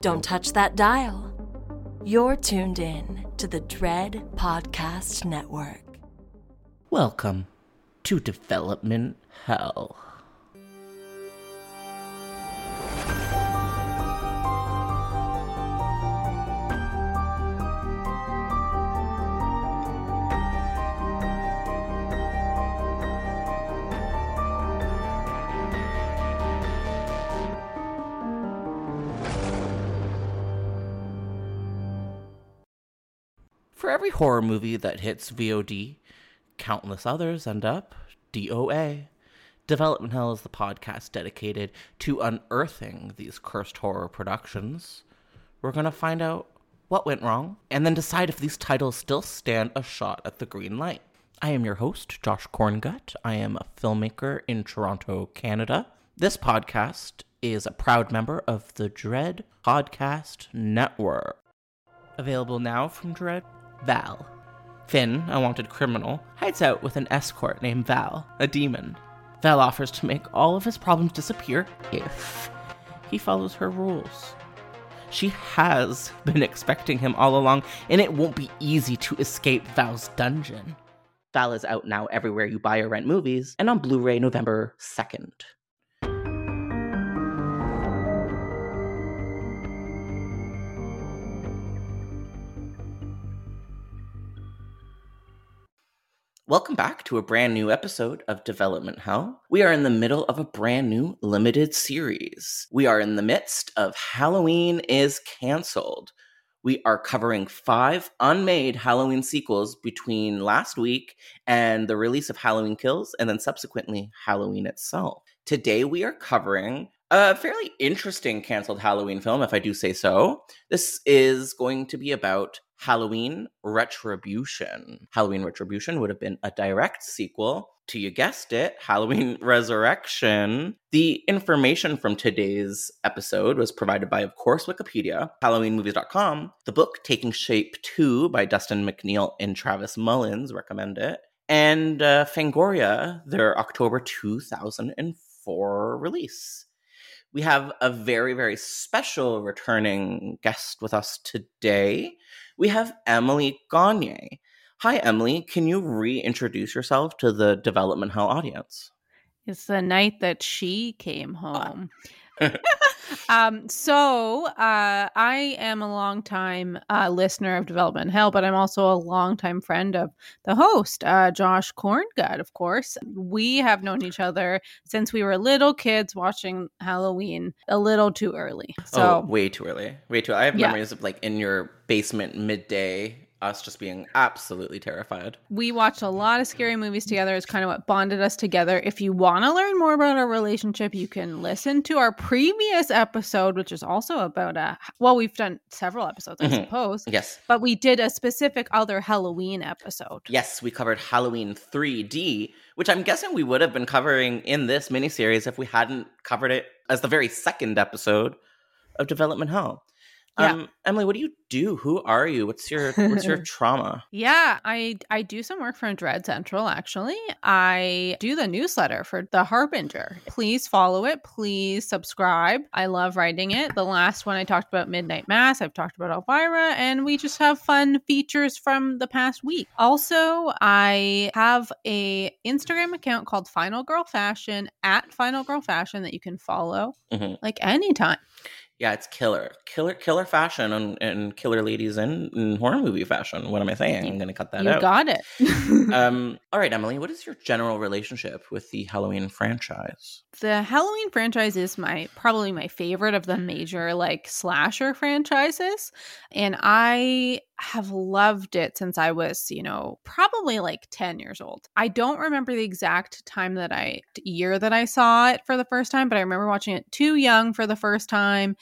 Don't touch that dial. You're tuned in to the Dread Podcast Network. Welcome to Development Hell. For every horror movie that hits VOD, countless others end up DOA. Development Hell is the podcast dedicated to unearthing these cursed horror productions. We're going to find out what went wrong and then decide if these titles still stand a shot at the green light. I am your host, Josh Korngut. I am a filmmaker in Toronto, Canada. This podcast is a proud member of the Dread Podcast Network. Available now from Dread, Val. Finn, a wanted criminal, hides out with an escort named Val, a demon. Val offers to make all of his problems disappear if he follows her rules. She has been expecting him all along, and it won't be easy to escape Val's dungeon. Val is out now everywhere you buy or rent movies, and on Blu ray November 2nd. Welcome back to a brand new episode of Development Hell. We are in the middle of a brand new limited series. We are in the midst of Halloween is Cancelled. We are covering five unmade Halloween sequels between last week and the release of Halloween Kills, and then subsequently Halloween itself. Today we are covering a fairly interesting canceled Halloween film, if I do say so. This is going to be about Halloween Retribution. Halloween Retribution would have been a direct sequel to, you guessed it, Halloween Resurrection. The information from today's episode was provided by, of course, Wikipedia, HalloweenMovies.com, the book Taking Shape 2 by Dustin McNeill and Travis Mullins recommend it, and uh, Fangoria, their October 2004 release we have a very, very special returning guest with us today. We have Emily Gagne. Hi, Emily. Can you reintroduce yourself to the Development Hell audience? It's the night that she came ah, home. Um, so uh, I am a longtime uh, listener of Development Hell, but I'm also a longtime friend of the host, uh, Josh Korngut, of course. We have known each other since we were little kids watching Halloween a little too early. So oh, way too early. Way too. I have Yeah. memories of like in your basement midday, us just being absolutely terrified. we watched a lot of scary movies together. It's kind of what bonded us together. If you want to learn more about our relationship, you can listen to our previous episode, which is also about a well, we've done several episodes, I Mhm. suppose. Yes. But we did a specific other Halloween episode. Yes, we covered Halloween 3D, which I'm guessing we would have been covering in this miniseries if we hadn't covered it as the very second episode of Development Hell. Yeah. Um, Emily, what do you do? Who are you? What's your what's your trauma? Yeah, I I do some work for Dread Central actually. I do the newsletter for The Harbinger. Please follow it. Please subscribe. I love writing it. The last one I talked about Midnight Mass. I've talked about Elvira and we just have fun features from the past week. Also, I have a Instagram account called Final Girl Fashion at Final Girl Fashion that you can follow Mhm. like anytime. Yeah, it's killer, killer, killer fashion and, and killer ladies in, in horror movie fashion. What am I saying? I'm gonna cut that you out. got it. um, all right, Emily, what is your general relationship with the Halloween franchise? the Halloween franchise is my probably my favorite of the major like slasher franchises and I have loved it since I was, you know, probably like 10 years old. I don't remember the exact time that I year that I saw it for the first time, but I remember watching it too young for the first time.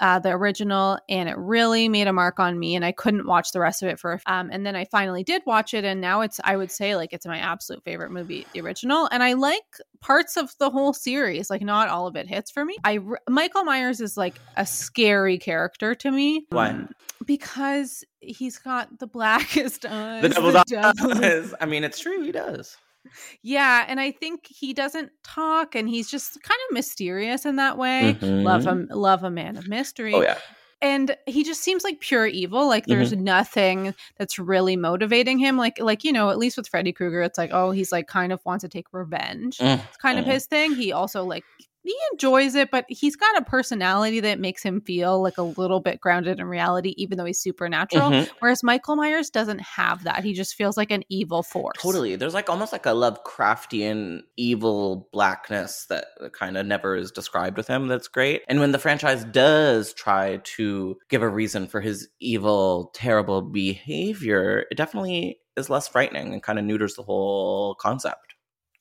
Uh, the original and it really made a mark on me and i couldn't watch the rest of it for um, and then i finally did watch it and now it's i would say like it's my absolute favorite movie the original and i like parts of the whole series like not all of it hits for me I michael myers is like a scary character to me Why? Um, because he's got the blackest eyes The devil's devil- eyes. I mean, it's true. He does. Yeah and i think he doesn't talk and he's just kind of mysterious in that way love Mhm. him love a man of mystery Oh yeah. and he just seems like pure evil like there's nothing that's really motivating him like like you know at least with freddy krueger it's like oh he's like kind of wants to take revenge Mm, it's kind of mm. his thing he also like he enjoys it but he's got a personality that makes him feel like a little bit grounded in reality even though he's supernatural Mhm. whereas michael myers doesn't have that he just feels like an evil force Totally. There's like almost like a Lovecraftian evil blackness that kind of never is described with him. That's great. And when the franchise does try to give a reason for his evil, terrible behavior, it definitely is less frightening and kind of neuters the whole concept.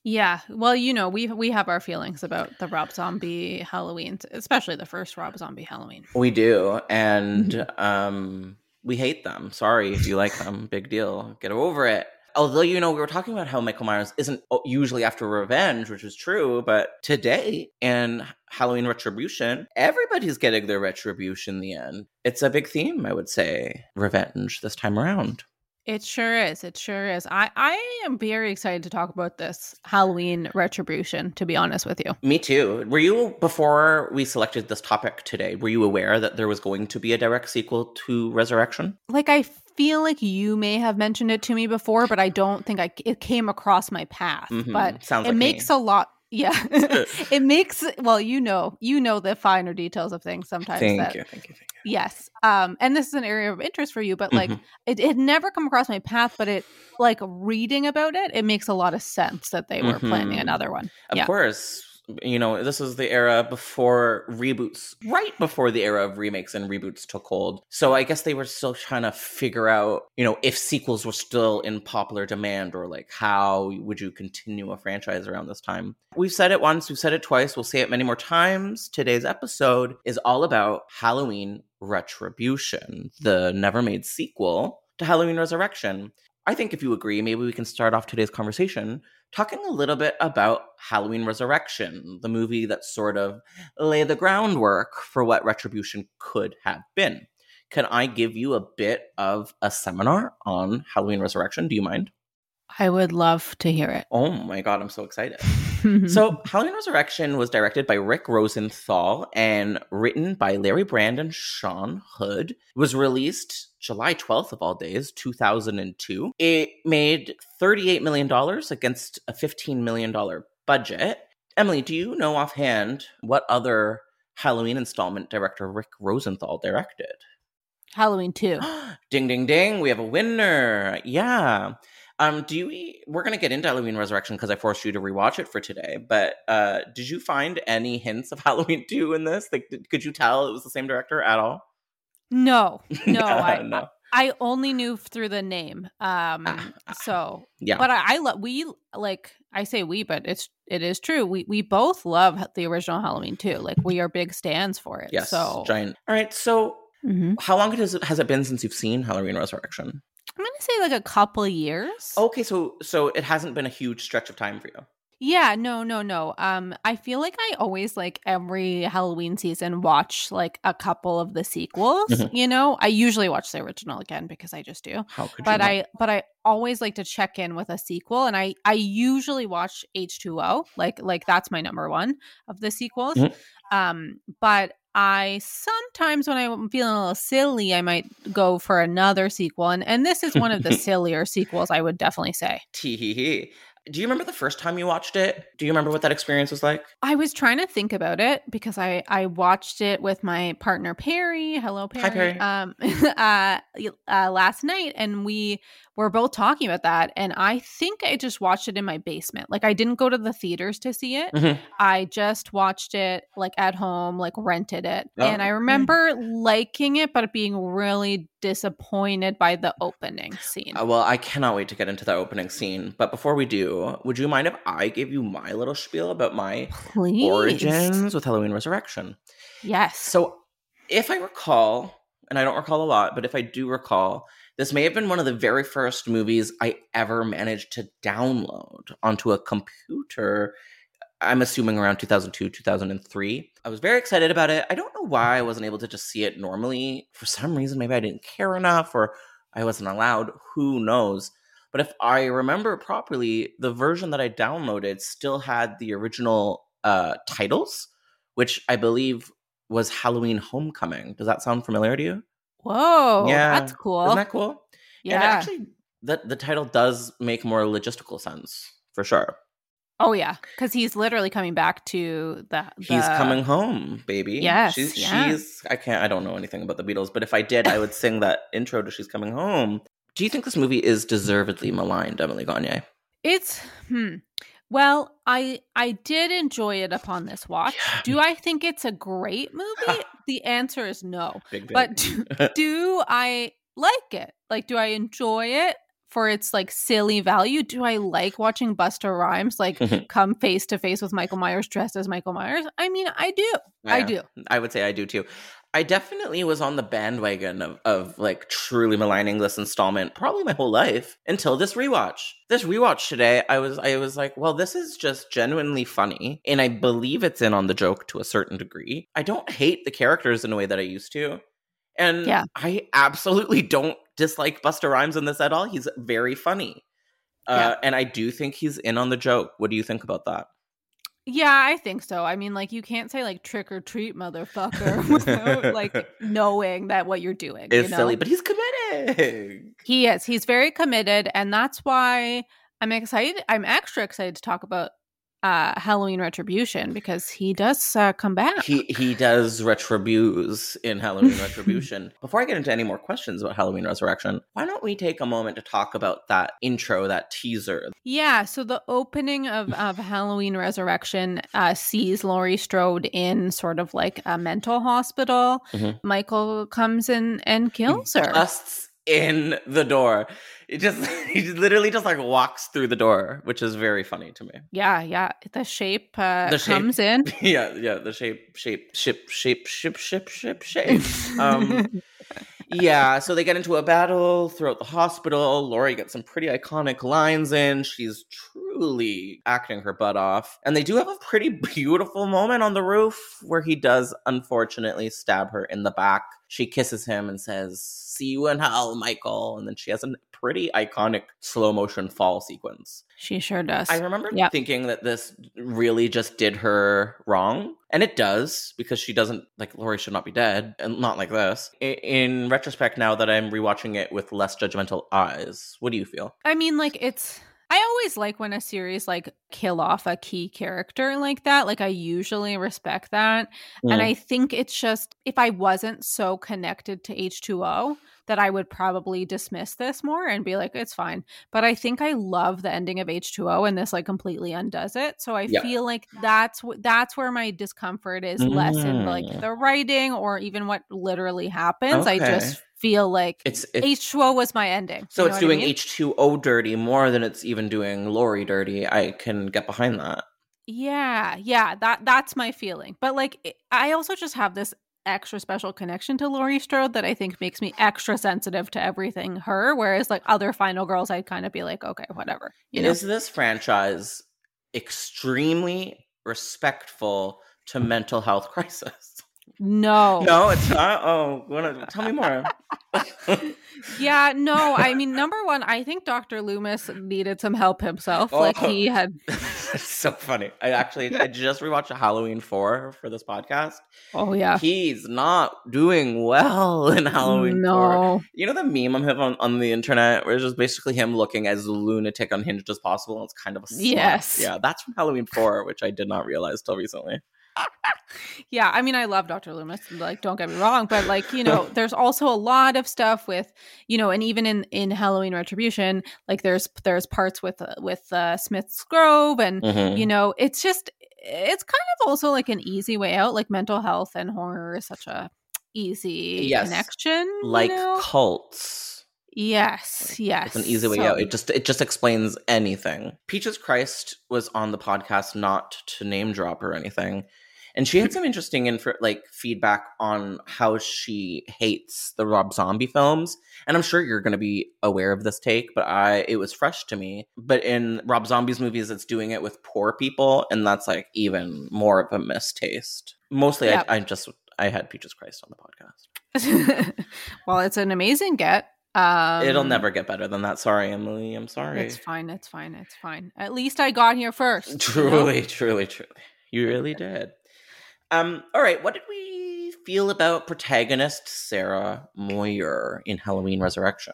Yeah, well, you know, we we have our feelings about the Rob Zombie Halloween, especially the first Rob Zombie Halloween. We do. And um, we hate them. Sorry if you like them. Big deal. Get over it. Although, you know, we were talking about how Michael Myers isn't usually after revenge, which is true, but today in Halloween Retribution, everybody's getting their retribution in the end. It's a big theme, I would say. Revenge this time around. It sure is. It sure is. I I am very excited to talk about this Halloween retribution. To be honest with you, Me too. Were you, before we selected this topic today, were you aware that there was going to be a direct sequel to Resurrection? like I feel like you may have mentioned it to me before, but I don't think I it came across my path. Mhm. But Sounds it like makes me. a lot. Yeah, it makes well, you know, you know the finer details of things sometimes. Thank that, you. Thank you. Thank you. Yes. Um, and this is an area of interest for you, but like Mhm. it it had never come across my path, but it like reading about it, it makes a lot of sense that they were planning Mhm. another one. Of yeah. course, you know, this was the era before reboots, right before the era of remakes and reboots took hold. So I guess they were still trying to figure out, you know, if sequels were still in popular demand or like how would you continue a franchise around this time. We've said it once, we've said it twice, we'll say it many more times. Today's episode is all about Halloween Retribution, the never made sequel to Halloween Resurrection. I think if you agree, maybe we can start off today's conversation talking a little bit about Halloween Resurrection, the movie that sort of lay the groundwork for what Retribution could have been. Can I give you a bit of a seminar on Halloween Resurrection? Do you mind? I would love to hear it. Oh my god, I'm so excited. Mm-hmm. So, Halloween Resurrection was directed by Rick Rosenthal and written by Larry Brand and Sean Hood. It was released July 12th of all days, 2002. It made $38 million against a $15 million budget. Emily, do you know offhand what other Halloween installment director Rick Rosenthal directed? Halloween 2. ding ding ding, we have a winner. Yeah. Um, do we? we're gonna get into Halloween Resurrection because I forced you to rewatch it for today, but uh did you find any hints of Halloween 2 in this? Like did, could you tell it was the same director at all? No, no, I, no. I only knew through the name. Um, Ah, ah. so, Yeah. but I, I love we like I say we, but it's it is true. We we both love the original Halloween too. Like we are big stands for it. yes. So Giant. All right, so Mhm. how long has it, has it been since you've seen Halloween Resurrection? I'm gonna say like a couple years. Okay, so so it hasn't been a huge stretch of time for you. Yeah, no, no, no. Um, I feel like I always like every Halloween season watch like a couple of the sequels. Mhm. You know, I usually watch the original again because I just do. How could But? I, but I always like to check in with a sequel, and I, I usually watch H two O. Like, like that's my number one of the sequels. Mhm. Um, but I sometimes when I'm feeling a little silly, I might go for another sequel, and and this is one of the sillier sequels. I would definitely say. Tee hee hee. Do you remember the first time you watched it? Do you remember what that experience was like? I was trying to think about it because I I watched it with my partner Perry. Hello, Perry. Hi, Perry. Um, uh, uh, last night, and we were both talking about that. And I think I just watched it in my basement. Like I didn't go to the theaters to see it. Mhm. I just watched it like at home, like rented it. Oh, and I remember liking it, but being really disappointed by the opening scene. Uh, well, I cannot wait to get into the opening scene. But before we do, would you mind if I gave you my little spiel about my Please. origins with Halloween Resurrection? Yes. So, if I recall, and I don't recall a lot, but if I do recall, this may have been one of the very first movies I ever managed to download onto a computer. I'm assuming around 2002, 2003. I was very excited about it. I don't know why I wasn't able to just see it normally. For some reason, maybe I didn't care enough or I wasn't allowed. Who knows? But if I remember properly, the version that I downloaded still had the original uh, titles, which I believe was Halloween Homecoming. Does that sound familiar to you? Whoa. Yeah. That's cool. Isn't that cool? yeah. And actually, the, the title does make more logistical sense for sure. Oh yeah, because he's literally coming back to the. He's coming home, baby. Yes, she's, yeah. she's. I can't. I don't know anything about the Beatles, but if I did, I would sing that intro to "She's Coming Home." Do you think this movie is deservedly maligned, Emily Gagne? It's hmm. Well, I I did enjoy it upon this watch. Yeah. Do I think it's a great movie? the answer is no. Big, big. But do, do I like it? Like, do I enjoy it for its like silly value? Do I like watching Busta Rhymes like come face to face with Michael Myers dressed as Michael Myers? I mean, I do. I do. I would say I do too. I definitely was on the bandwagon of, of like truly maligning this installment probably my whole life until this rewatch. This rewatch today, I was I was like, well, this is just genuinely funny, and I believe it's in on the joke to a certain degree. I don't hate the characters in a way that I used to, and Yeah. I absolutely don't dislike Busta Rhymes in this at all. He's very funny, uh, and I do think he's in on the joke. What do you think about that? Yeah, I think so. I mean, like you can't say like trick or treat, motherfucker, without like knowing that what you're doing. It's you know? silly, but he's committed. He is. He's very committed, and that's why I'm excited. I'm extra excited to talk about uh Halloween Retribution because he does uh, come back. he he does retribuse in Halloween Retribution. Before I get into any more questions about Halloween Resurrection, why don't we take a moment to talk about that intro, that teaser? yeah. So the opening of of Halloween Resurrection uh, sees Laurie Strode in sort of like a mental hospital. Mhm. Michael comes in and kills her. Busts in the door. It just he literally just like walks through the door, which is very funny to me. yeah, yeah. The shape uh, The shape. comes in. yeah, yeah, the shape, shape, ship, shape, ship, ship, ship, shape. Um, yeah, so they get into a battle throughout the hospital. Laurie gets some pretty iconic lines in. She's truly acting her butt off. And they do have a pretty beautiful moment on the roof where he does unfortunately stab her in the back. She kisses him and says, See you in hell, Michael. And then she has a pretty iconic slow motion fall sequence. she sure does. I remember Yep. thinking that this really just did her wrong. And it does, because she doesn't, like, Lori should not be dead, and not like this. I- In retrospect, now that I'm rewatching it with less judgmental eyes, what do you feel? I mean, like it's. I always like when a series like kill off a key character like that. Like I usually respect that, and Mm. I think it's just if I wasn't so connected to H two O that I would probably dismiss this more and be like it's fine. But I think I love the ending of H two O, and this like completely undoes it. So I Yeah. feel like that's that's where my discomfort is less in like Mm. the writing or even what literally happens. I just feel like It's, it's H two O was my ending. so You it's what I doing mean? H2O dirty more than it's even doing Laurie dirty. I can get behind that. Yeah, yeah, that that's my feeling. But like I also just have this extra special connection to Laurie Strode that I think makes me extra sensitive to everything her whereas like other final girls I'd kind of be like okay, whatever. You know. Is this franchise extremely respectful to mental health crisis. No. No, it's not. Oh, wanna, tell me more. Yeah, no. I mean, number one, I think Dr. Loomis needed some help himself. Oh. Like he had It's so funny. I actually I just rewatched Halloween 4 for this podcast. Oh yeah. He's not doing well in Halloween 4. no. You know the meme I have on, on the internet where it's just basically him looking as lunatic unhinged as possible. It's kind of a. Yes. Yeah, that's from Halloween 4, which I did not realize till recently. Yeah, I mean, I love Dr. Loomis. Like, don't get me wrong, but like, you know, there's also a lot of stuff with, you know, and even in in Halloween Retribution, like there's there's parts with uh, with uh, Smith's Grove, and Mhm. you know, it's just it's kind of also like an easy way out. Like mental health and horror is such a easy Yes. connection, you like know? cults. yes, yes, It's an easy way So- out. It just it just explains anything. Peaches Christ was on the podcast not to name drop or anything. And she had some interesting info, like feedback on how she hates the Rob Zombie films. And I'm sure you're going to be aware of this take, but I it was fresh to me. But in Rob Zombie's movies, it's doing it with poor people, and that's like even more of a mistaste. Mostly, Yep. I, I just I had Peaches Christ on the podcast. well, it's an amazing get. Um, It'll never get better than that. Sorry, Emily. I'm sorry. It's fine. It's fine. It's fine. At least I got here first. you know? Truly, truly, truly. You really did. Um, all right, what did we feel about protagonist Sarah Moyer in Halloween Resurrection?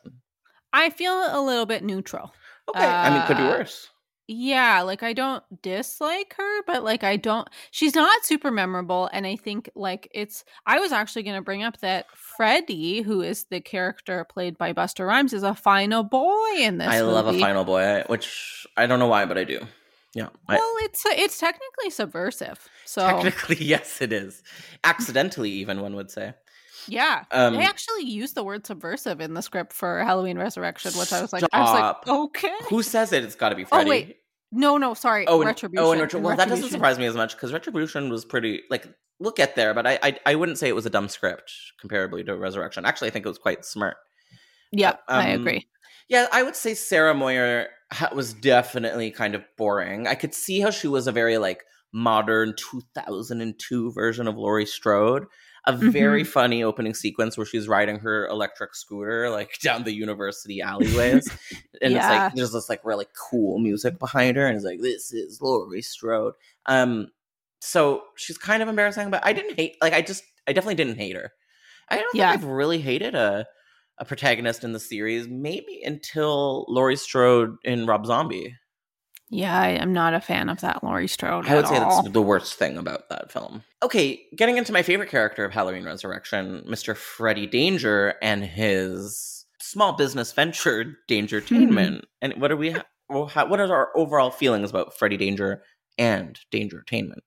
I feel a little bit neutral. Okay, I mean, could be Uh, worse. Yeah, like I don't dislike her, but like I don't she's not super memorable and I think like it's I was actually going to bring up that Freddie, who is the character played by Busta Rhymes, is a final boy in this I love a final boy, which I don't know why, but I do. Yeah, I, Well, it's it's technically subversive. So technically, yes, it is. Accidentally, even one would say. yeah. Um, they actually used the word subversive in the script for Halloween Resurrection, which I was like I was like, "Okay." Who says it? It's got to be Oh, wait. No, no, sorry. Oh, and, Retribution. oh, and Retri- well, that doesn't surprise me as much because Retribution was pretty like we'll get there, but I, I I wouldn't say it was a dumb script comparably to Resurrection. Actually, I think it was quite smart. Yeah, I Um, agree. Yeah, I would say Sarah Moyer was definitely kind of boring. I could see how she was a very like modern 2002 version of Laurie Strode. A very funny opening sequence where she's riding her electric scooter like down the university alleyways, and it's like there's this like really cool music behind her, and it's like this is Laurie Strode. Um, so she's kind of embarrassing, but I didn't hate like I just I definitely didn't hate her. I don't Yeah. think I've really hated a a protagonist in the series, maybe until Laurie Strode in Rob Zombie. Yeah, I am not a fan of that Laurie Strode. I would say all. that's the worst thing about that film. Okay, getting into my favorite character of Halloween Resurrection, Mr. Freddy Danger and his small business venture, Dangertainment. Mm-hmm. and what are we? Ha- what are our overall feelings about Freddy Danger and Dangertainment?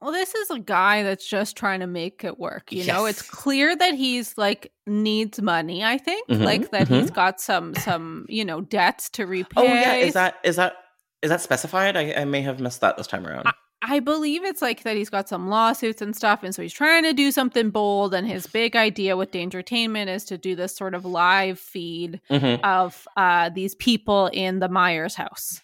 Well, this is a guy that's just trying to make it work. You know, it's clear that he's like needs money. I think Mhm, like that he's got some some you know debts to repay. Oh yeah, is that is that is that specified? I, I may have missed that this time around. I believe it's like that he's got some lawsuits and stuff, and so he's trying to do something bold. And his big idea with Dangertainment is to do this sort of live feed Mhm. of uh, these people in the Myers house.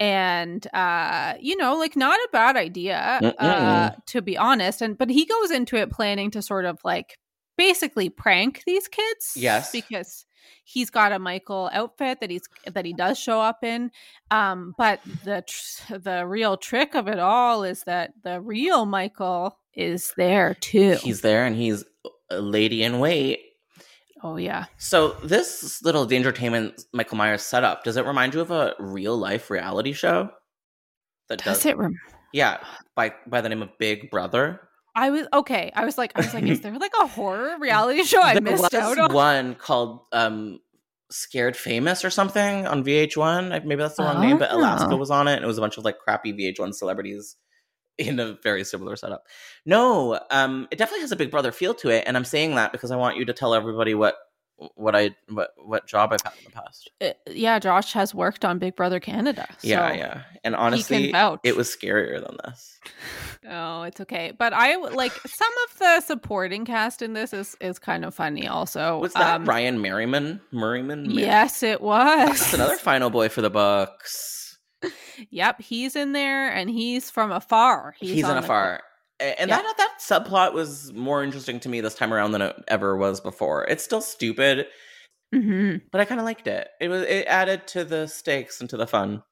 And uh, you know, like not a bad idea, uh, to be honest. And but he goes into it planning to sort of like basically prank these kids. Yes. Because he's got a Michael outfit that he's that he does show up in. Um, but the tr- the real trick of it all is that the real Michael is there too. He's there and he's a lady in wait. Oh yeah. So this little Dangertainment Michael Myers setup, does it remind you of a real life reality show? That Does it rem- Yeah, by by the name of Big Brother. I was okay. I was like, I was like, is there like a horror reality show I there missed was out on? one called um Scared Famous or something on VH1. Maybe that's the wrong name, but Alaska Oh. was on it, and it was a bunch of like crappy VH1 celebrities in a very similar setup. No, um, it definitely has a Big Brother feel to it, and I'm saying that because I want you to tell everybody what what I what what job I've had in the past. Uh, yeah, Josh has worked on Big Brother Canada. yeah, so- yeah, and honestly, it was scarier than this. Oh, it's okay. But I like some of the supporting cast in this is is kind of funny. Also, Was that Um, Ryan Merriman? Merriman? Mer- Yes, it was. That's another final boy for the Bucks. Yep, he's in there and he's from afar. He's, in on the afar. And Yeah. that that subplot was more interesting to me this time around than it ever was before. It's still stupid, Mhm. but I kind of liked it. It was it added to the stakes and to the fun.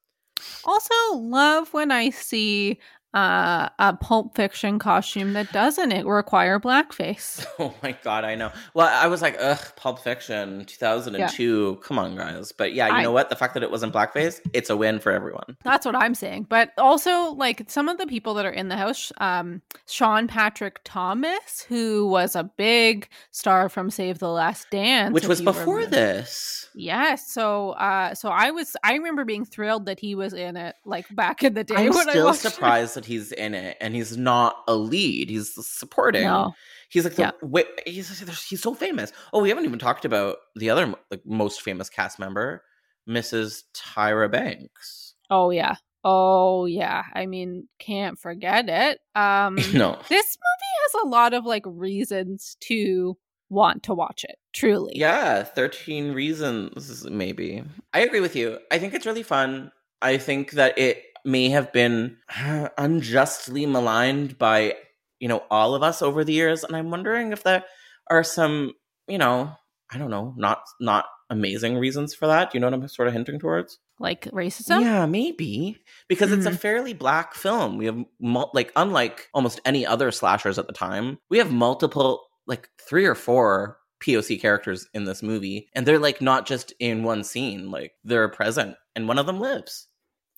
Also, love when I see uh, a Pulp Fiction costume that doesn't it require blackface. Oh my god, I know. Well, I was like, ugh, Pulp Fiction, 2002. Come on, guys. But yeah, you I- know what? The fact that it wasn't blackface, it's a win for everyone. That's what I'm saying. But also, like some of the people that are in the house, um, Sean Patrick Thomas, who was a big star from Save the Last Dance, Which was before remember. this. Yes. So, uh, so I was, I remember being thrilled that he was in it, like back in the day. I'm when I still surprised that he's in it and he's not a lead. He's supporting. No. He's like the Yeah. wi- he's he's so famous. Oh, we haven't even talked about the other like most famous cast member, Mrs. Tyra Banks. Oh yeah. Oh yeah. I mean, can't forget it. Um, no. this movie has a lot of like reasons to want to watch it. Truly. Yeah, 13 reasons maybe. I agree with you. I think it's really fun. I think that it may have been unjustly maligned by, you know, all of us over the years and I'm wondering if there are some, you know, I don't know, not not amazing reasons for that. You know what I'm sort of hinting towards? Like racism. Yeah, maybe because it's a Mhm. fairly black film. We have mul- like unlike almost any other slashers at the time, we have multiple like three or four POC characters in this movie and they're like not just in one scene, like they're present and one of them lives.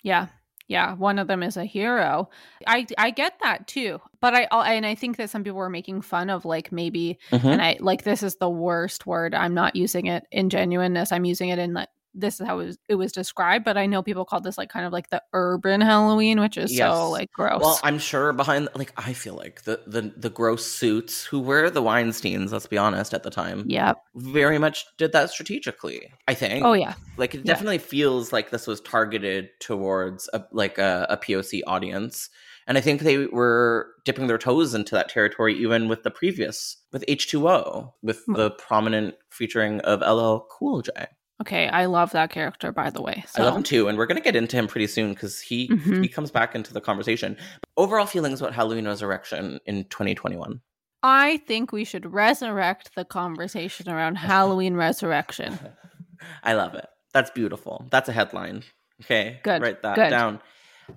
Yeah. Yeah, one of them is a hero. I I get that too. But I and I think that some people were making fun of like maybe Mhm. and I like this is the worst word. I'm not using it in genuineness. I'm using it in like this is how it was, it was described, but I know people called this like kind of like the urban Halloween, which is Yes. so like gross. Well, I'm sure behind like I feel like the the the gross suits who were the Weinsteins, let's be honest, at the time, yep. very much did that strategically. I think. Oh yeah. like it Yeah. definitely feels like this was targeted towards a, like a, a poc audience and i think they were dipping their toes into that territory even with the previous with h2o with the prominent featuring of ll cool j Okay, I love that character by the way. i love him too and we're going to get into him pretty soon because he Mhm. he comes back into the conversation overall feelings about halloween resurrection in 2021 I think we should resurrect the conversation around Halloween resurrection. I love it. That's beautiful. That's a headline. Okay. Good, Write that good. down.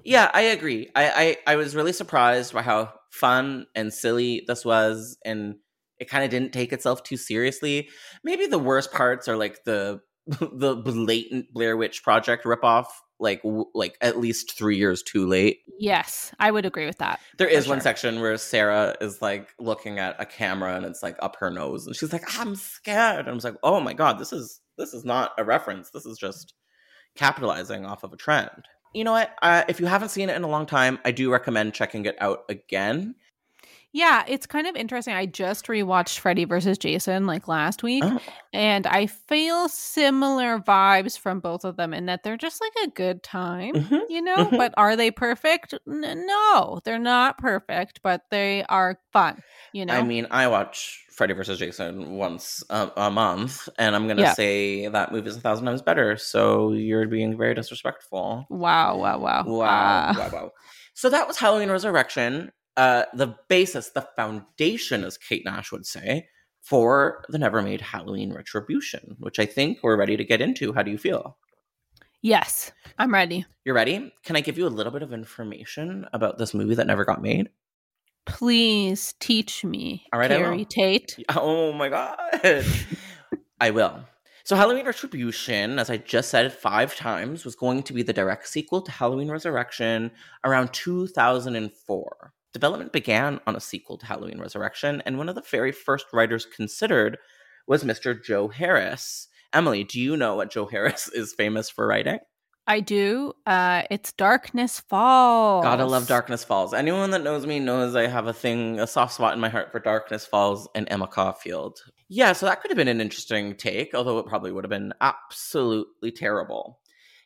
Yeah, I agree. I, I I was really surprised by how fun and silly this was, and it kind of didn't take itself too seriously. Maybe the worst parts are like the the blatant Blair Witch Project ripoff, like w- like at least three years too late. Yes, I would agree with that. There is is one section where Sarah is like looking at a camera and it's like up her nose, and she's like, "I'm scared." And I was like, "Oh my god, this is this is not a reference. This is just capitalizing off of a trend." You know what? Uh, if you haven't seen it in a long time, I do recommend checking it out again. Yeah, it's kind of interesting. I just rewatched Freddy versus Jason like last week, Oh. and I feel similar vibes from both of them in that they're just like a good time, Mhm. you know? Mhm. But are they perfect? N- no, they're not perfect, but they are fun, you know? I mean, I watch Freddy vs. Jason once a, a month, and I'm gonna Yeah. say that movie is a thousand times better. So you're being very disrespectful. wow, wow, wow. Wow, Uh, wow, wow. So that was Halloween Resurrection. Uh, the basis, the foundation, as Kate Nash would say, for the never made Halloween Retribution, which I think we're ready to get into. How do you feel? yes, I'm ready. You're ready? Can I give you a little bit of information about this movie that never got made? Please teach me, All right, I Carrie will. Tate. Oh my god. I will. So Halloween Retribution, as I just said five times, was going to be the direct sequel to Halloween Resurrection around 2004. Development began on a sequel to Halloween Resurrection, and one of the very first writers considered was Mr. Joe Harris. Emily, do you know what Joe Harris is famous for writing? I do. Uh, it's Darkness Falls. Gotta love Darkness Falls. Anyone that knows me knows I have a thing, a soft spot in my heart for Darkness Falls and Emma Caulfield. Yeah, so that could have been an interesting take, although it probably would have been absolutely terrible.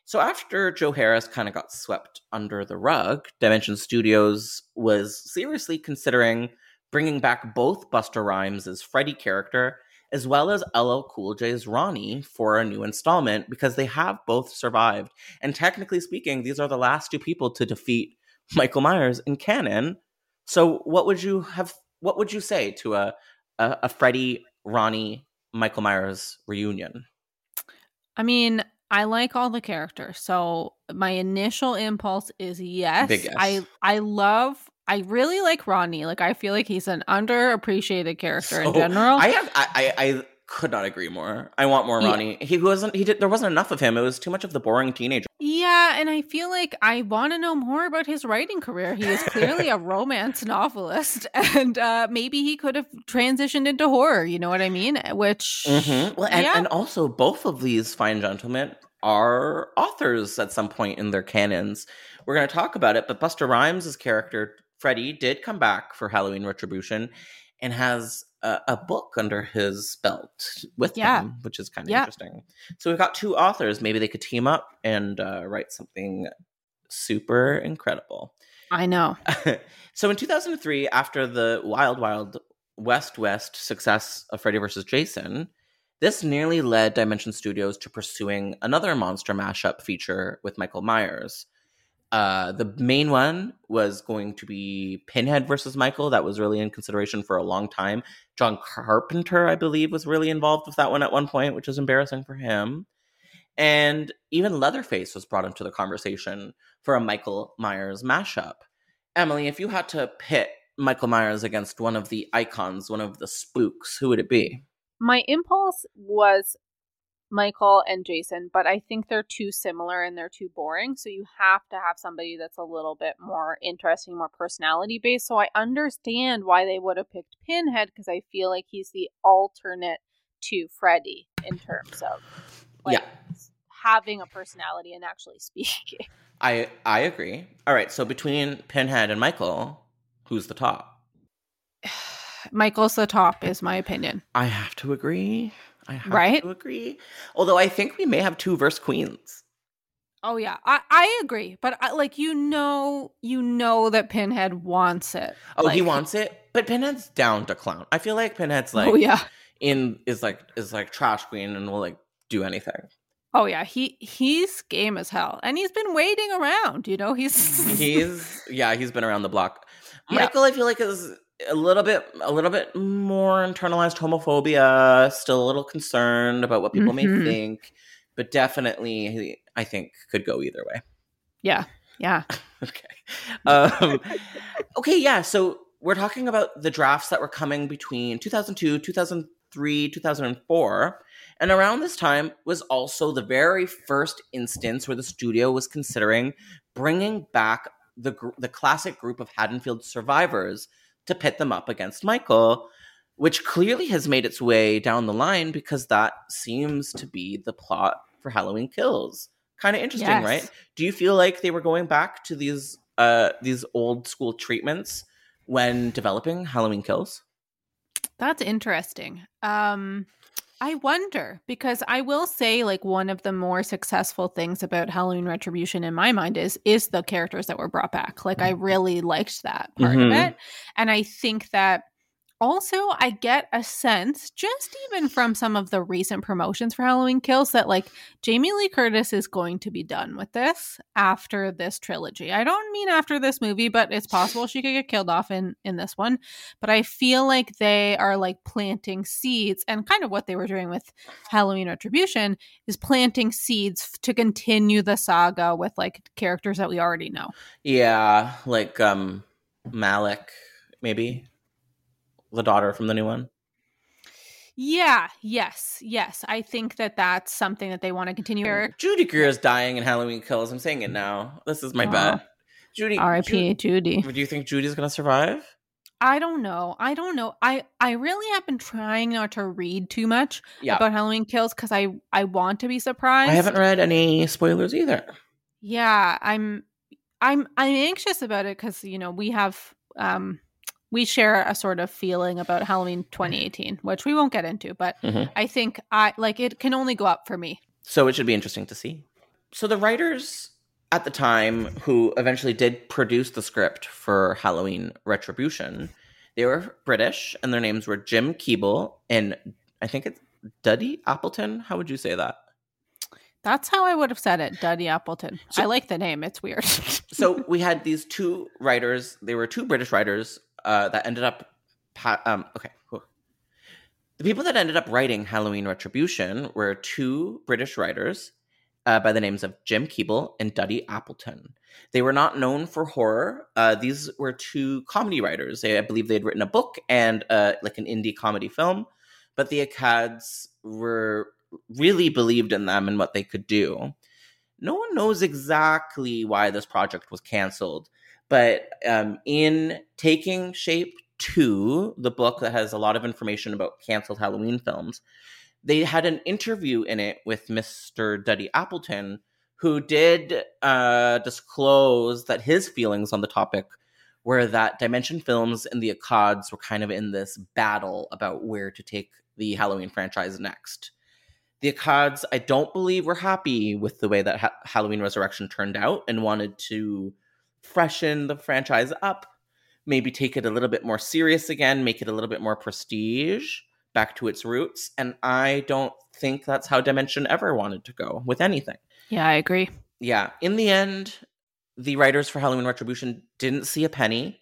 So after Joe Harris kind of got swept under the rug, Dimension Studios was seriously considering bringing back both Busta Rhymes' Freddy character as well as LL Cool J's Ronnie for a new installment because they have both survived. And technically speaking, these are the last two people to defeat Michael Myers in canon. So what would you have what would you say to a a, a Freddy, Ronnie, Michael Myers reunion? I mean, I like all the characters. So my initial impulse is yes. Yes. I I love I really like Ronnie. Like I feel like he's an underappreciated character in general. I have I, I I could not agree more. I want more Yeah. Ronnie. He wasn't he did there wasn't enough of him. It was too much of the boring teenager. yeah, and I feel like I want to know more about his writing career. He is clearly a romance novelist, and uh, maybe he could have transitioned into horror. You know what I mean? Which, Mhm. Well, and, yeah, and also both of these fine gentlemen are authors at some point in their canons. We're going to talk about it, but Busta Rhymes' character Freddy did come back for Halloween Retribution and has a, a book under his belt with Yeah. him, which is kind of Yeah. interesting. So we've got two authors. Maybe they could team up and uh, write something super incredible. I know. so in 2003, after the Wild Wild West West success of Freddy vs. Jason, this nearly led Dimension Studios to pursuing another monster mashup feature with Michael Myers. Uh, the main one was going to be Pinhead versus Michael. That was really in consideration for a long time. John Carpenter, I believe, was really involved with that one at one point, which is embarrassing for him. And even Leatherface was brought into the conversation for a Michael Myers mashup. Emily, if you had to pit Michael Myers against one of the icons, one of the spooks, who would it be? My impulse was Michael and Jason, but I think they're too similar and they're too boring. So you have to have somebody that's a little bit more interesting, more personality based. So I understand why they would have picked Pinhead because I feel like he's the alternate to Freddy in terms of like Yeah. having a personality and actually speaking. I I agree. All right, so between Pinhead and Michael, who's the top? Michael's the top, is my opinion. I have to agree. I have Right? to agree. Although I think we may have two verse queens. Oh yeah, I, I agree, but I, like you know, you know that Pinhead wants it. Oh, he wants it, but Pinhead's down to clown. I feel like Pinhead's oh, like oh yeah, in is like is like trash queen and will like do anything. oh yeah. He he's game as hell, and he's been waiting around. You know, he's He's yeah, he's been around the block. Yeah. Michael, I feel like is a little bit a little bit more internalized homophobia, still a little concerned about what people may Mhm. think, but definitely I think could go either way. yeah, yeah. okay. Um, okay, yeah. So we're talking about the drafts that were coming between 2002, 2003, 2004. And around this time was also the very first instance where the studio was considering bringing back the, gr- the classic group of Haddonfield survivors to pit them up against Michael, which clearly has made its way down the line because that seems to be the plot for Halloween Kills. Kind of interesting, Yes. right? Do you feel like they were going back to these uh these old school treatments when developing Halloween Kills? That's interesting. Um I wonder because I will say like one of the more successful things about Halloween Retribution in my mind is is the characters that were brought back. Like I really liked that part Mhm. of it. And I think that also I get a sense just even from some of the recent promotions for Halloween Kills that like Jamie Lee Curtis is going to be done with this after this trilogy. I don't mean after this movie, but it's possible she could get killed off in in this one but I feel like they are like planting seeds and kind of what they were doing with Halloween Retribution is planting seeds to continue the saga with like characters that we already know. Yeah, like um Malik, maybe the daughter from the new one. Yeah, yes, yes. I think that that's something that they want to continue. Judy Greer is dying in Halloween Kills. I'm saying it now. This is my Aw. bet. Judy, R.I.P. Judy. Ju- do you think Judy's gonna survive? I don't know. I don't know. I I really have been trying not to read too much Yeah, about Halloween Kills because I I want to be surprised. I haven't read any spoilers either. Yeah, I'm I'm I'm anxious about it cuz you know, we have um we share a sort of feeling about Halloween 2018, which we won't get into, but Mhm. I think I like it can only go up for me. So it should be interesting to see. So the writers at the time who eventually did produce the script for Halloween Retribution, they were British and their names were Jim Keeble and I think it's Dudi Appleton. How would you say that? That's how I would have said it, Dudi Appleton. So- I like the name. It's weird. so we had these two writers. They were two British writers uh, that ended up. Pa- um, okay, the people that ended up writing Halloween Retribution were two British writers uh, by the names of Jim Keeble and Dudi Appleton. They were not known for horror. Uh, these were two comedy writers. They, I believe they had written a book and uh, like an indie comedy film, but the Akkads were really believed in them and what they could do. No one knows exactly why this project was canceled, but um, in Taking Shape 2, the book that has a lot of information about canceled Halloween films, they had an interview in it with Mr. Dudi Appleton, who did uh, disclose that his feelings on the topic were that Dimension Films and the Akkads were kind of in this battle about where to take the Halloween franchise next. The Akkads, I don't believe, were happy with the way that ha- Halloween Resurrection turned out and wanted to freshen the franchise up, maybe take it a little bit more serious again, make it a little bit more prestige, back to its roots. And I don't think that's how Dimension ever wanted to go with anything. yeah, I agree. Yeah, in the end, the writers for Halloween Retribution didn't see a penny.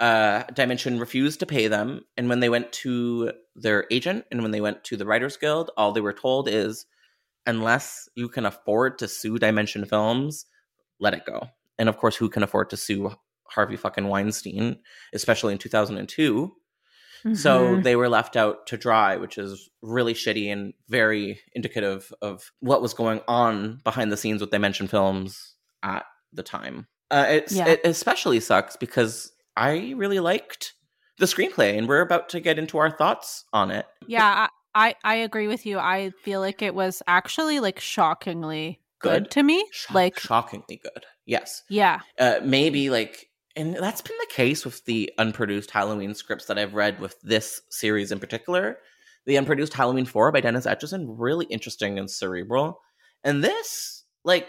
Uh, Dimension refused to pay them, and when they went to their agent and when they went to the Writers Guild, all they were told is, unless you can afford to sue Dimension Films, let it go. And of course, who can afford to sue Harvey fucking Weinstein, especially in 2002? So Mhm. they were left out to dry, which is really shitty and very indicative of what was going on behind the scenes with Dimension Films at the time. Uh, it's, Yeah. It especially sucks because I really liked the screenplay, and we're about to get into our thoughts on it. yeah, I, I I agree with you. I feel like it was actually like shockingly good, Good? to me. Shock- like, shockingly good. Yes. yeah, uh, maybe like and that's been the case with the unproduced halloween scripts that i've read with this series in particular the unproduced halloween 4 by dennis etchison really interesting and cerebral and this like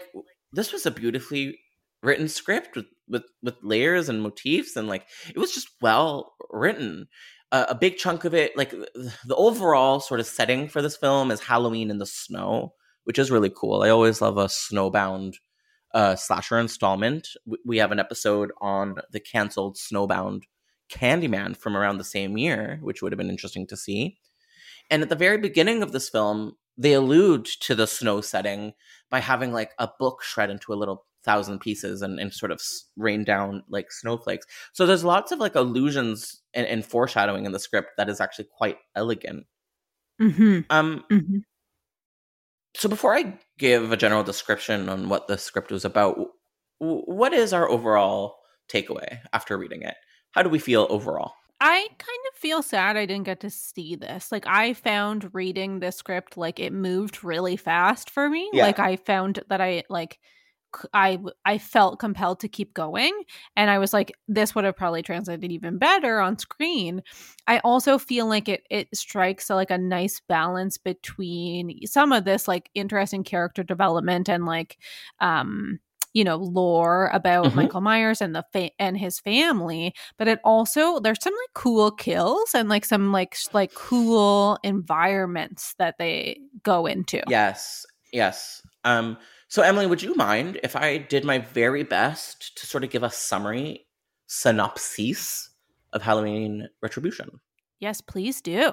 this was a beautifully written script with with, with layers and motifs and like it was just well written uh, a big chunk of it like the overall sort of setting for this film is halloween in the snow which is really cool i always love a snowbound uh, slasher installment. We have an episode on the canceled Snowbound Candyman from around the same year, which would have been interesting to see. And at the very beginning of this film, they allude to the snow setting by having like a book shred into a little thousand pieces and, and sort of rain down like snowflakes. So there's lots of like allusions and, and foreshadowing in the script that is actually quite elegant. mm-hmm. Um, Mm-hmm. So before I give a general description on what the script was about, what is our overall takeaway after reading it? How do we feel overall? I kind of feel sad I didn't get to see this. Like I found reading this script like it moved really fast for me. Yeah. Like I found that I like I I felt compelled to keep going and I was like this would have probably translated even better on screen. I also feel like it it strikes like a nice balance between some of this like interesting character development and like um you know lore about Mhm. Michael Myers and the fa- and his family but it also there's some like cool kills and like some like like cool environments that they go into. Yes, yes. Um, so Emily, would you mind if I did my very best to sort of give a summary synopsis of Halloween Retribution? Yes, please do.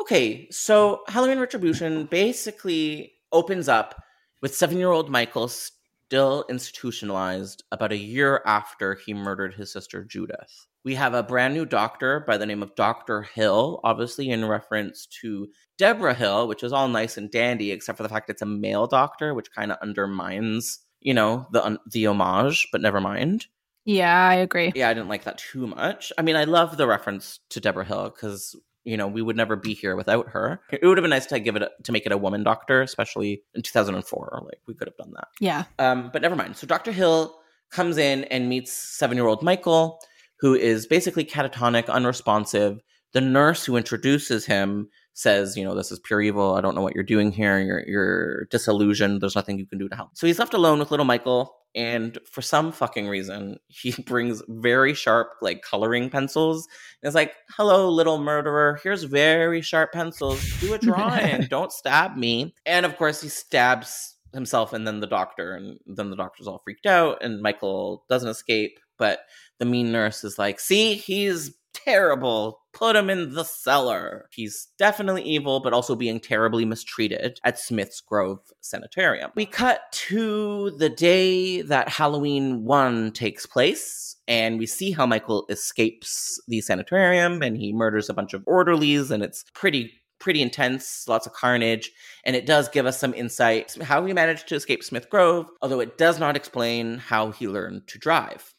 Okay, so Halloween Retribution basically opens up with seven year old Michael still institutionalized about a year after he murdered his sister Judith. We have a brand new doctor by the name of Dr. Hill, obviously in reference to Deborah Hill, which is all nice and dandy, except for the fact it's a male doctor, which kind of undermines, you know, the un- the homage, but never mind Yeah, I agree. yeah, I didn't like that too much. I mean, I love the reference to Deborah Hill because you know we would never be here without her. It would have been nice to give it a, to make it a woman doctor, especially in 2004. Like we could have done that. Yeah. Um, but never mind. So Dr. Hill comes in and meets seven year old Michael, who is basically catatonic, unresponsive. The nurse who introduces him says, you know, this is pure evil. I don't know what you're doing here. You're you're disillusioned. There's nothing you can do to help. So he's left alone with little Michael, and for some fucking reason, he brings very sharp like coloring pencils. And it's like, "Hello, little murderer. Here's very sharp pencils. Do a drawing. don't stab me." And of course, he stabs himself and then the doctor and then the doctor's all freaked out and Michael doesn't escape, but the mean nurse is like, "See, he's terrible. Put him in the cellar. He's definitely evil, but also being terribly mistreated at Smith's Grove Sanitarium. We cut to the day that Halloween 1 takes place, and we see how Michael escapes the sanitarium and he murders a bunch of orderlies, and it's pretty pretty intense, lots of carnage, and it does give us some insight how he managed to escape Smith Grove, although it does not explain how he learned to drive.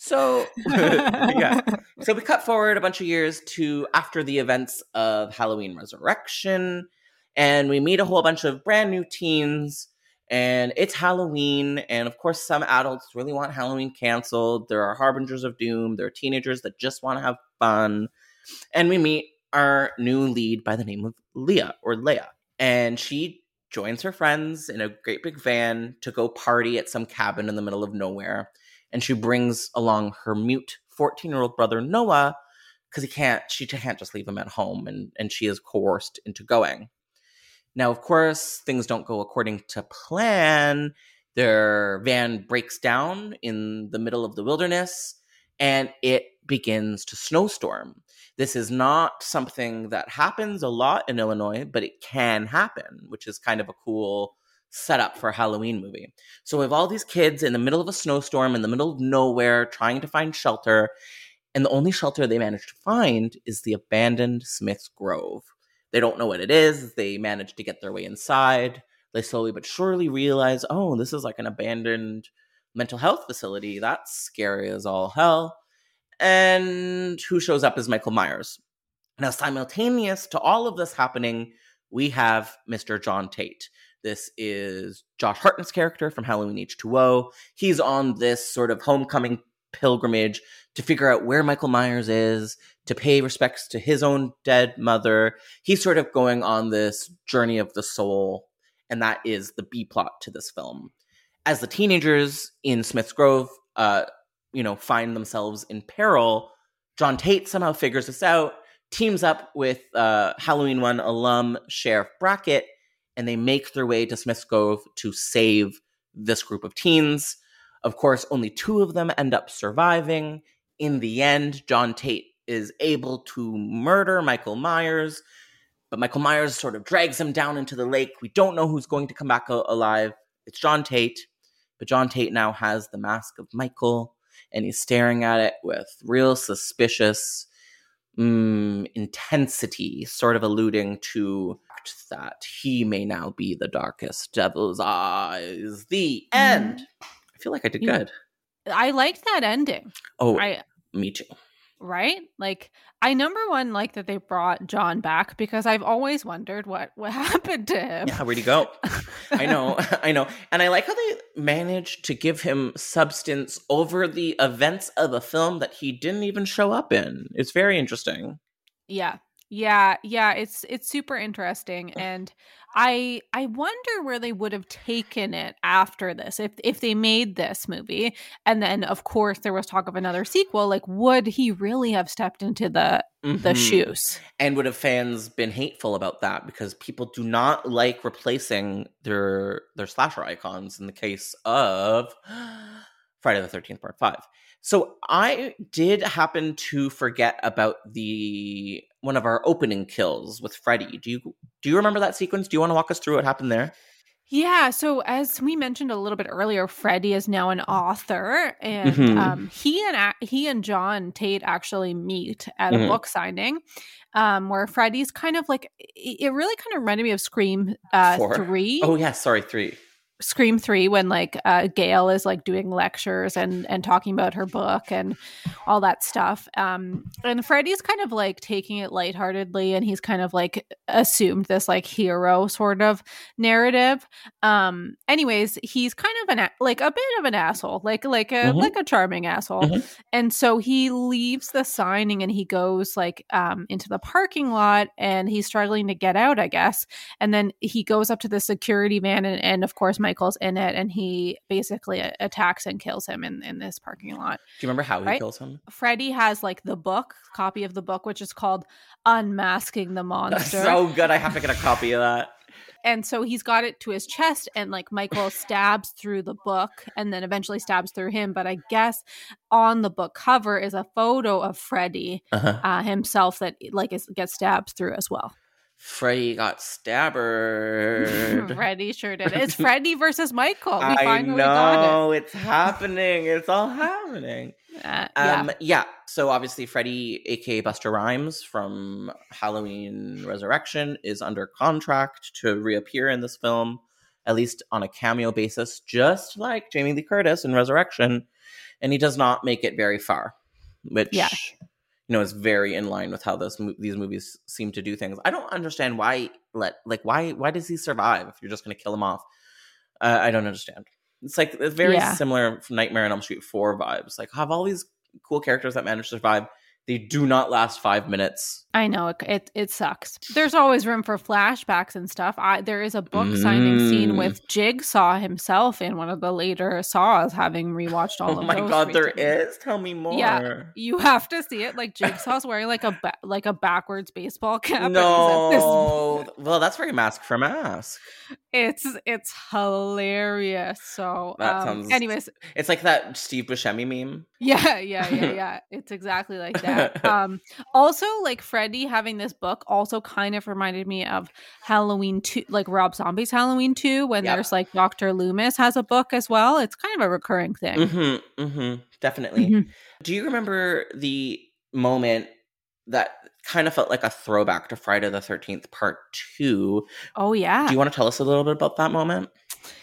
So, yeah. So we cut forward a bunch of years to after the events of Halloween Resurrection, and we meet a whole bunch of brand new teens. And it's Halloween, and of course, some adults really want Halloween canceled. There are harbingers of doom. There are teenagers that just want to have fun. And we meet our new lead by the name of Leah or Leia. And she joins her friends in a great big van to go party at some cabin in the middle of nowhere and she brings along her mute 14 year old brother Noah because he can't she can't just leave him at home and and she is coerced into going. Now of course things don't go according to plan. Their van breaks down in the middle of the wilderness and it begins to snowstorm. This is not something that happens a lot in illinois but it can happen which is kind of a cool setup for a Halloween movie. So we have all these kids in the middle of a snowstorm, in the middle of nowhere, trying to find shelter. And the only shelter they manage to find is the abandoned Smith's Grove. They don't know what it is. They manage to get their way inside. They slowly but surely realize, oh, this is like an abandoned mental health facility. That's scary as all hell. And who shows up is Michael Myers. Now, simultaneous to all of this happening, we have Mr. John Tate. This is Josh Hartnett's character from Halloween H2O. He's on this sort of homecoming pilgrimage to figure out where Michael Myers is, to pay respects to his own dead mother. He's sort of going on this journey of the soul, and that is the B plot to this film. As the teenagers in Smith's Grove, uh, you know, find themselves in peril, John Tate somehow figures this out, teams up with uh, Halloween 1 alum Sheriff Brackett, and they make their way to Smith's Grove to save this group of teens. Of course, only two of them end up surviving. In the end, John Tate is able to murder Michael Myers, but Michael Myers sort of drags him down into the lake. We don't know who's going to come back alive. It's John Tate, but John Tate now has the mask of Michael, and he's staring at it with real suspicious mm, intensity, sort of alluding to that he may now be the darkest devil's eyes. The end. Mm-hmm. I feel like I did good. I liked that ending. Oh, I, me too right? Like I number one like that they brought John back because I've always wondered what what happened to him. Yeah, where'd he go? I know, I know, and I like how they managed to give him substance over the events of a film that he didn't even show up in. It's very interesting. Yeah, yeah, yeah, it's it's super interesting and I I wonder where they would have taken it after this. If if they made this movie and then of course there was talk of another sequel, like would he really have stepped into the mm-hmm. the shoes? And would have fans been hateful about that because people do not like replacing their their slasher icons in the case of Friday the 13th part 5. So I did happen to forget about the one of our opening kills with Freddy. Do you do you remember that sequence? Do you want to walk us through what happened there? Yeah, so as we mentioned a little bit earlier, Freddie is now an author, and mm-hmm. um, he and he and John Tate actually meet at mm-hmm. a book signing, um, where Freddie's kind of like it really kind of reminded me of Scream uh, three. Oh yeah, sorry three Scream Three when like uh, Gail is like doing lectures and and talking about her book and all that stuff. Um, and Freddy's kind of like taking it lightheartedly, and he's kind of like assumed this like hero sort of narrative. Um, anyways, he's kind of an like a bit of an asshole, like like a Mhm. like a charming asshole. Mhm. And so he leaves the signing and he goes like um into the parking lot and he's struggling to get out, I guess. And then he goes up to the security van and, and of course Michael's in it and he basically attacks and kills him in, in this parking lot. Do you remember how he Right? kills him? Freddy has like the book, copy of the book, which is called Unmasking the That's Monster. so good. I have to get a copy of that. and so he's got it to his chest and like michael stabs through the book and then eventually stabs through him but i guess on the book cover is a photo of freddy Uh-huh. uh, himself that like is, gets stabbed through as well Freddy got stabbered. freddy sure did it's freddy versus michael we I finally got know it's happening. It's all happening. uh, yeah. Um, yeah. So obviously, Freddy, aka Busta Rhymes from Halloween Resurrection, is under contract to reappear in this film, at least on a cameo basis, just like Jamie Lee Curtis in Resurrection. And he does not make it very far, which Yeah. You know is very in line with how those these movies seem to do things. I don't understand why let like why why does he survive if you're just going to kill him off? Uh, I don't understand. It's like it's very Yeah. similar Nightmare on Elm Street 4 vibes. Like have all these cool characters that manage to survive. They do not last five minutes. I know it, it it sucks. There's always room for flashbacks and stuff. I there is a book signing scene Mm. with Jigsaw himself in one of the later Saws, having rewatched all oh of my those my god, there is. Tell me more. Yeah, You have to see it. Like Jigsaw's wearing like a ba- like a backwards baseball cap. at this- No. well, that's very mask for mask. it's it's hilarious. So, That um, sounds- anyways, It's like that Steve Buscemi meme. yeah, yeah, yeah, yeah. It's exactly like that. Um, also, like Having this book also kind of reminded me of Halloween two, like Rob Zombie's Halloween two, when Yep. there's like Doctor Loomis has a book as well. It's kind of a recurring thing. Mm-hmm, mm-hmm, definitely. Mhm. Do you remember the moment that kind of felt like a throwback to Friday the 13th part two? Oh yeah, Do you want to tell us a little bit about that moment?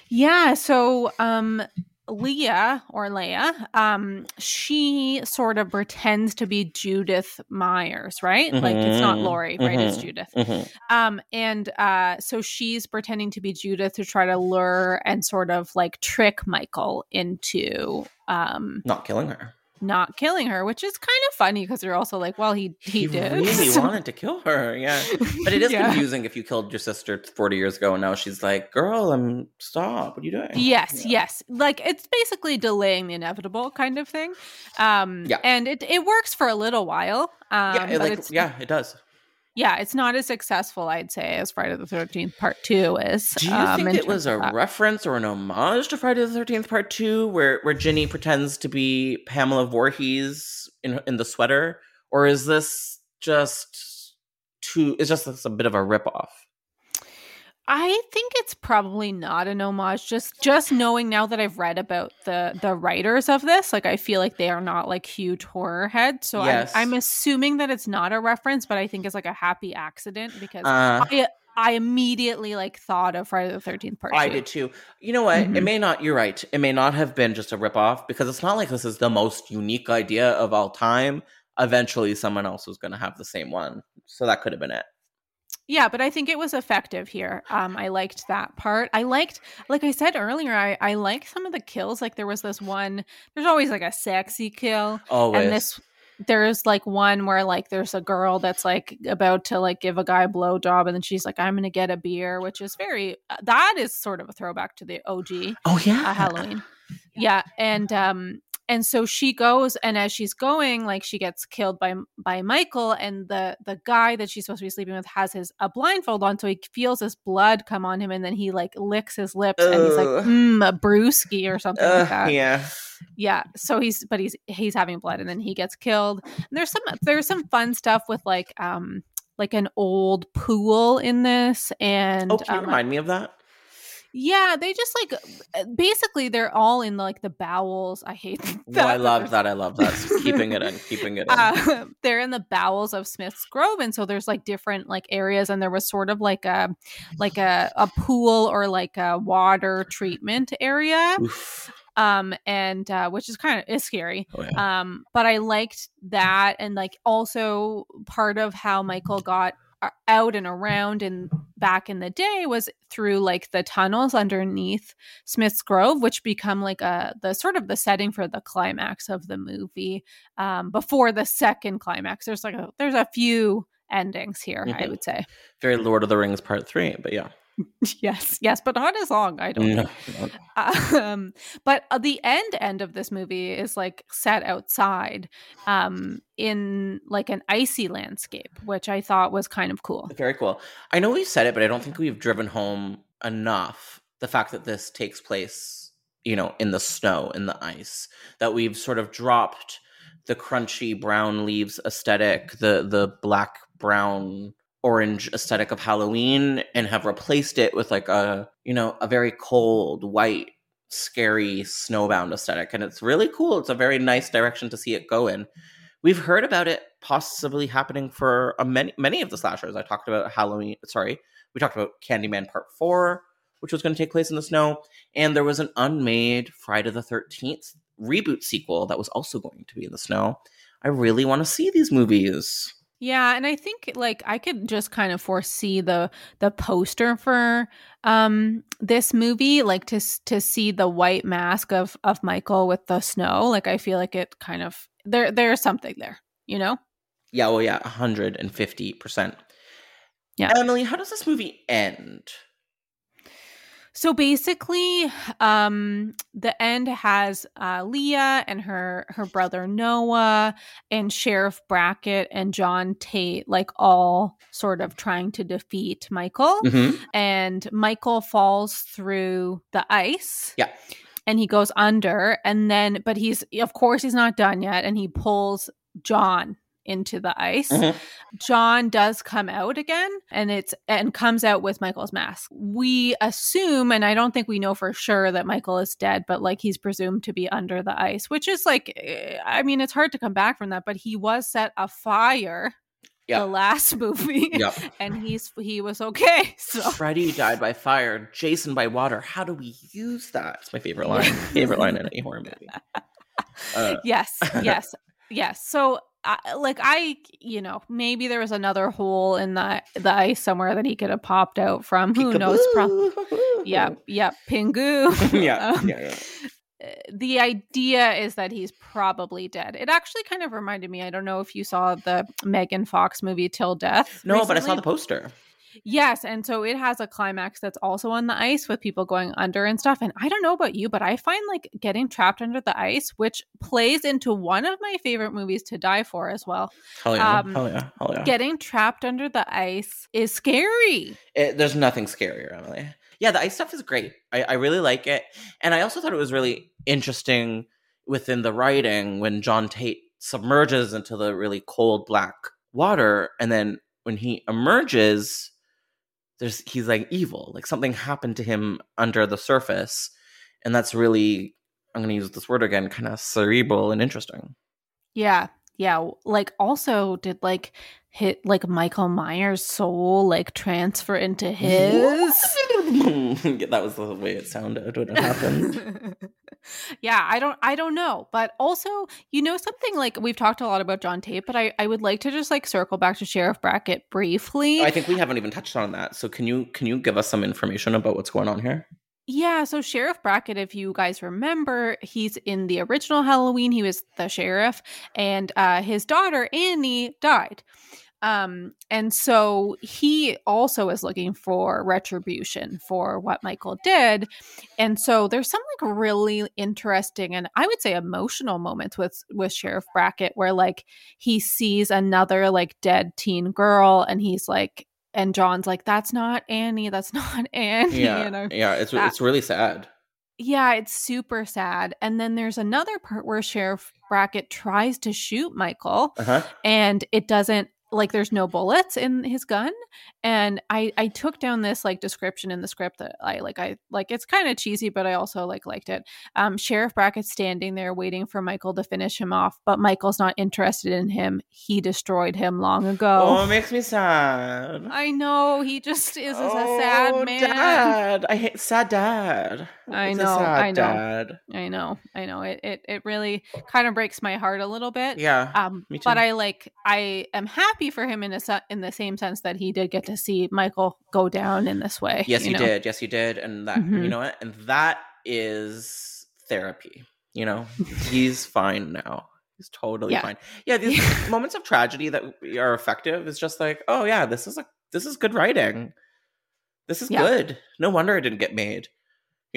Yeah, so um Leah or Leia, um, she sort of pretends to be Judith Myers, right? Like it's not Mhm, Laurie, right? It's mhm. Judith. Mhm. Um, and uh, so she's pretending to be Judith to try to lure and sort of like trick Michael into um Not killing her. Not killing her, which is kind of funny because they're also like, well, he he, did. really so- wanted to kill her. Yeah. But it is Yeah. confusing if you killed your sister 40 years ago and now she's like, girl, I'm stop. What are you doing? Yes, Yeah. yes. Like it's basically delaying the inevitable kind of thing. Um Yeah. and it it works for a little while. Um yeah, it, like, yeah, it does. Yeah, it's not as successful, I'd say, as Friday the thirteenth part two is. Do you um, think it was a reference or an homage to Friday the Thirteenth Part Two, where where Ginny pretends to be Pamela Voorhees in in the sweater, or is this just too? It's just a bit of a ripoff. I think it's probably not an homage. Just just knowing now that I've read about the the writers of this, like I feel like they are not like huge horror heads. So Yes. I'm, I'm assuming that it's not a reference, but I think it's like a happy accident because Uh, I I immediately like thought of Friday the Thirteenth Part. I two. did too. You know what? It Mhm. may not. You're right. It may not have been just a ripoff because it's not like this is the most unique idea of all time. Eventually, someone else was going to have the same one, so that could have been it. Yeah, but I think it was effective here. Um, I liked that part. I liked, like I said earlier, I I liked some of the kills. Like there was this one. There's always like a sexy kill, Always. and this there's like one where like there's a girl that's like about to like give a guy a blowjob, and then she's like, "I'm gonna get a beer," which is very uh, that is sort of a throwback to the OG oh yeah, uh, Halloween. Yeah, and um and so she goes and as she's going like she gets killed by by Michael and the the guy that she's supposed to be sleeping with has his a blindfold on so he feels his blood come on him and then he like licks his lips and he's like Ugh. mm, a brewski or something like that. yeah. Yeah. So he's but he's he's having blood and then he gets killed. And there's some there's some fun stuff with like um like an old pool in this and Oh, can you um, remind me of that? Yeah, they just like uh, basically they're all in like the bowels. I hate that. Well, I love that. I love that. So keeping it in, keeping it in. Uh, they're in the bowels of Smith's Grove, and so there's like different like areas, and there was sort of like a like a, a pool or like a water treatment area. Oof. Um, and uh, which is kind of is scary. Oh, yeah. Um, but I liked that, and like also part of how Michael got out and around and back in the day was through like the tunnels underneath Smith's Grove, which become like a the sort of the setting for the climax of the movie. Um, before the second climax, there's like a there's a few endings here, I Mhm. would say. Very Lord of the Rings Part Three, but yeah. yes, yes, but not as long. I don't. Think. um but uh, the end end of this movie is like set outside um in like an icy landscape which i thought was kind of cool Very cool. I know we've said it, but I don't think we've driven home enough the fact that this takes place, you know, in the snow, in the ice. That we've sort of dropped the crunchy brown leaves aesthetic, the the black brown orange aesthetic of Halloween and have replaced it with like a, you know, a very cold, white, scary snowbound aesthetic and it's really cool. It's a very nice direction to see it go in we've heard about it possibly happening for a many many of the slashers. I talked about Halloween. Sorry, we talked about Candyman Part Four, which was going to take place in the snow, and there was an unmade Friday the Thirteenth reboot sequel that was also going to be in the snow. I really want to see these movies. Yeah and i think like i could just kind of foresee the the poster for um this movie like to to see the white mask of of michael with the snow like i feel like it kind of there there's something there you know Yeah, well, yeah, hundred and fifty percent. Yeah. Emily, how does this movie end? So basically, um, the end has uh, Leah and her her brother Noah and Sheriff Brackett and John Tate like all sort of trying to defeat Michael. Mhm. And Michael falls through the ice. Yeah. And he goes under, and then, but he's of course he's not done yet, and he pulls John into the ice. Mhm. John does come out again and it's and comes out with Michael's mask. We assume and I don't think we know for sure that Michael is dead, but like he's presumed to be under the ice, which is like eh, I mean it's hard to come back from that, but he was set afire Yeah. the last movie Yep. and he's he was okay. So Freddy died by fire, Jason by water. How do we use that? It's my favorite line. favorite line in any horror movie. Uh, yes, yes, yes. So, I like I, you know, maybe there was another hole in the the ice somewhere that he could have popped out from. Who knows? Pro- yep, yep. Pingu. yeah, Um, yeah, yeah. uh, the idea is that he's probably dead. It actually kind of reminded me. I don't know if you saw the Megan Fox movie Till Death. No, but I saw the poster. Yes, and so it has a climax that's also on the ice with people going under and stuff. And I don't know about you, but I find like getting trapped under the ice, which plays into one of my favorite movies to die for as well. Hell yeah, Um, hell yeah, hell yeah. Getting trapped under the ice is scary. It, there's nothing scarier, Emily. Yeah, the ice stuff is great. I, I really like it, and I also thought it was really interesting within the writing when John Tate submerges into the really cold black water, and then when he emerges, there's he's like evil, like something happened to him under the surface, and that's really I'm going to use this word again, kind of cerebral and interesting. Yeah. Yeah. Like also did like hit like Michael Myers' soul like transfer into his? that was the way it sounded when it happened. yeah, I don't I don't know. But also, you know something like we've talked a lot about John Tate, but I, I would like to just like circle back to Sheriff Brackett briefly. I think we haven't even touched on that. So can you can you give us some information about what's going on here? Yeah, so Sheriff Brackett, if you guys remember, he's in the original Halloween. He was the sheriff, and uh, his daughter Annie died. Um, and so he also is looking for retribution for what Michael did. And so there's some like really interesting and I would say emotional moments with with Sheriff Brackett where like he sees another like dead teen girl and he's like and John's like, that's not Annie, that's not Annie, Yeah, you know. yeah, it's that- it's really sad. Yeah, it's super sad. And then there's another part where Sheriff Brackett tries to shoot Michael Uh huh. and it doesn't like there's no bullets in his gun and i i took down this like description in the script that i like i like it's kind of cheesy but i also like liked it um sheriff brackett standing there waiting for michael to finish him off but michael's not interested in him he destroyed him long ago Oh, it makes me sad. i know he just is oh, a sad man Dad. I hate sad dad. I know, I know. Dad. i know i know it it, it really kind of breaks my heart a little bit Yeah. um me but i like i am happy for him in a se- in the same sense that he did get to see michael go down in this way Yes, you, know? did. Yes, he did. And that, you Mhm. know what? And that is therapy. You know, he's fine now. He's totally Yeah. fine. Yeah, these moments of tragedy that are effective is just like, oh yeah, this is a this is good writing. This is Yeah. good. No wonder it didn't get made.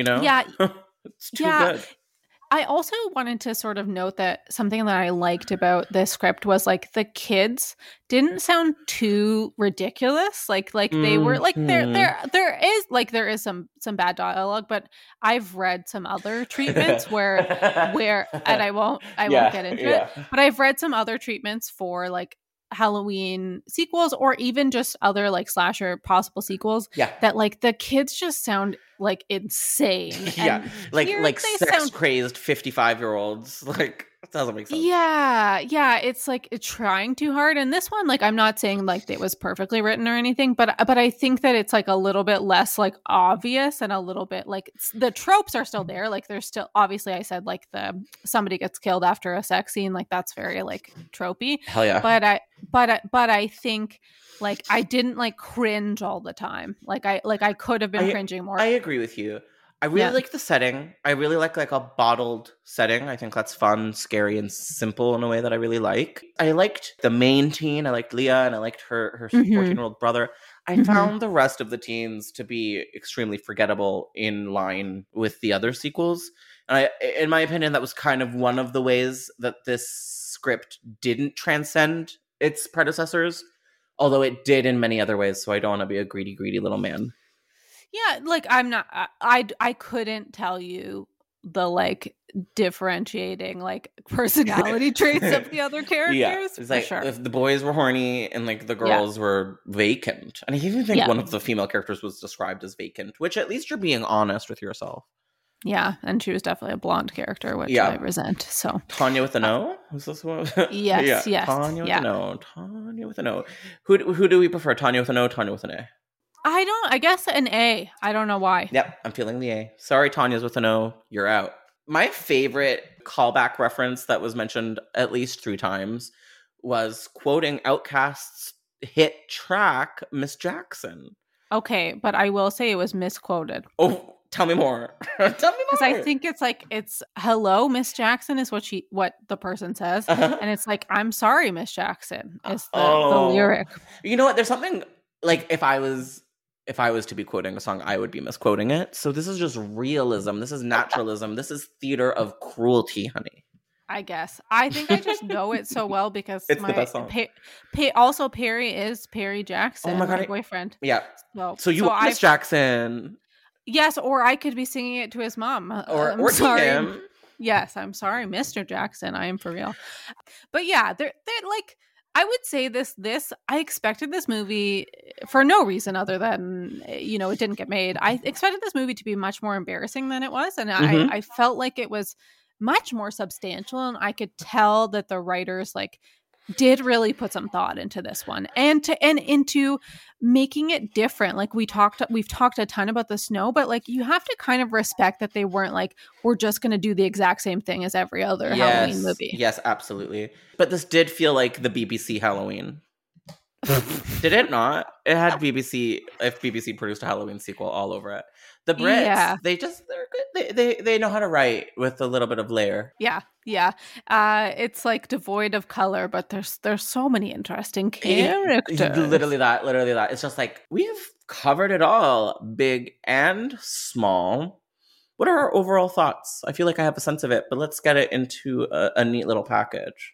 You know? Yeah. it's too Yeah. good. I also wanted to sort of note that something that I liked about this script was like the kids didn't sound too ridiculous. Like like they were like there Mhm. there there is like there is some some bad dialogue, but I've read some other treatments where where and I won't I Yeah, won't get into it. But I've read some other treatments for like Halloween sequels or even just other like slasher possible sequels Yeah. that like the kids just sound like insane. yeah. And Like like sex sound crazy 55 year olds. Like doesn't make sense. Yeah, yeah, it's like it's trying too hard. And this one, like, I'm not saying like it was perfectly written or anything, but but I think that it's like a little bit less like obvious and a little bit like the tropes are still there. Like, there's still obviously I said like the somebody gets killed after a sex scene, like that's very like tropey. Hell yeah. But I but I but I think like I didn't like cringe all the time. Like I like I could have been I- cringing more. I agree with you. I really Yeah. like the setting. I really like like a bottled setting. I think that's fun, scary, and simple in a way that I really like. I liked the main teen. I liked Leah, and I liked her her Mhm. fourteen year old brother. I Mhm. found the rest of the teens to be extremely forgettable in line with the other sequels. And I, in my opinion, that was kind of one of the ways that this script didn't transcend its predecessors, although it did in many other ways. So I don't want to be a greedy, greedy little man. Yeah, like I'm not I, I I couldn't tell you the like differentiating like personality traits of the other characters. Yeah, it's for like sure. if the boys were horny and like the girls were vacant, and I even think Yeah. one of the female characters was described as vacant, which at least you're being honest with yourself. yeah, and she was definitely a blonde character, which Yeah. I resent. So Tanya with an uh, O? Was this one? Yes, yes, Tanya with yeah. an O. Tanya with an O. Who who do we prefer? Tanya with an O, Tanya with an A. I don't. I guess an A. I don't know why. Yep, I'm feeling the A. Sorry, Tanya's with an O. You're out. My favorite callback reference that was mentioned at least three times was quoting OutKast's hit track, Miss Jackson. Okay, but I will say it was misquoted Oh, tell me more. tell me more. because I think it's like it's "Hello, Miss Jackson" is what she what the person says, Uh-huh. and it's like "I'm sorry, Miss Jackson" is the, Oh. the lyric. You know what? There's something like if I was if I was to be quoting a song, I would be misquoting it. So this is just realism. This is naturalism. this is theater of cruelty, honey. I guess. I think I just know it so well because It's the my best song. Pa- Pa- also Perry is Perry Jackson, Oh my my, God, I- boyfriend. Yeah. So, So you so are Miss Jackson, Yes, or I could be singing it to his mom. Or I'm or sorry. him. Yes, I'm sorry, Mr. Jackson. I am for real. But yeah, they're they're like I would say this this I expected this movie for no reason other than eh, you know it didn't get made. I expected this movie to be much more embarrassing than it was, and Mhm. I I felt like it was much more substantial, and I could tell that the writers like did really put some thought into this one and to and into making it different like we talked we've talked a ton about the snow but like you have to kind of respect that they weren't like we're just going to do the exact same thing as every other halloween movie Yes, absolutely. But this did feel like the BBC Halloween. did it not? It had BBC if BBC produced a Halloween sequel all over it. The Brits, Yeah. they just they're good. They, they they know how to write with a little bit of layer. yeah yeah uh it's like devoid of color but there's there's so many interesting characters Literally that, literally that. It's just like we've covered it all, big and small. What are our overall thoughts? I feel like I have a sense of it, but let's get it into a, a neat little package.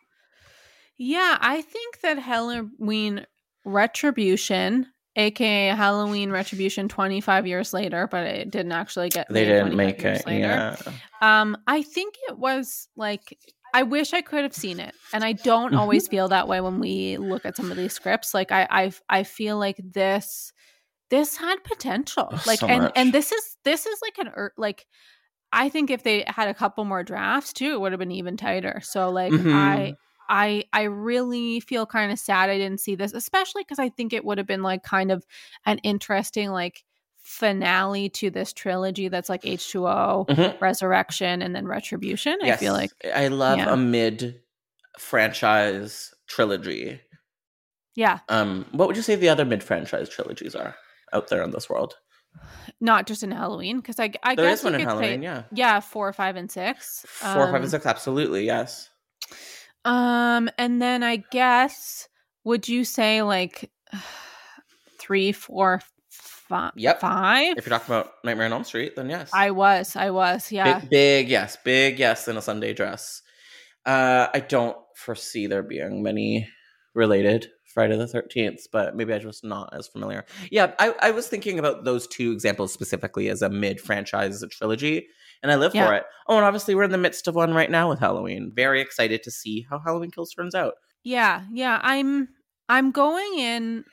Yeah, I think that Halloween Retribution, aka Halloween Retribution 25 years later, but it didn't actually get They didn't make it. later. Yeah. Um I think it was like I wish I could have seen it, and I don't Mhm. always feel that way when we look at some of these scripts. Like I, I, I feel like this, this had potential. Oh, Like, so and much. and this is this is like an ur- like, I think if they had a couple more drafts too, it would have been even tighter. So like, I, Mhm. I, I really feel kind of sad I didn't see this, especially because I think it would have been like kind of an interesting like finale to this trilogy that's like H two O Mhm. resurrection and then retribution i feel like I love yeah. a mid franchise trilogy. yeah Um, what would you say the other mid franchise trilogies are out there in this world? not just in halloween because i, I There guess is one in could say- Halloween, yeah. yeah four five and six. Four, Um, and six, absolutely, yes. Um and then i guess would you say like three four five Yep. five If you're talking about Nightmare on Elm Street, then yes. i was i was yeah Big, big yes, big yes in a Sunday dress. Uh, I don't foresee there being many related Friday the Thirteenth, but maybe I'm just not as familiar. Yeah, I, I was thinking about those two examples specifically as a mid franchise trilogy, and I live Yeah. for it. Oh, and obviously we're in the midst of one right now with Halloween. Very excited to see how Halloween Kills turns out. Yeah, yeah. I'm I'm going in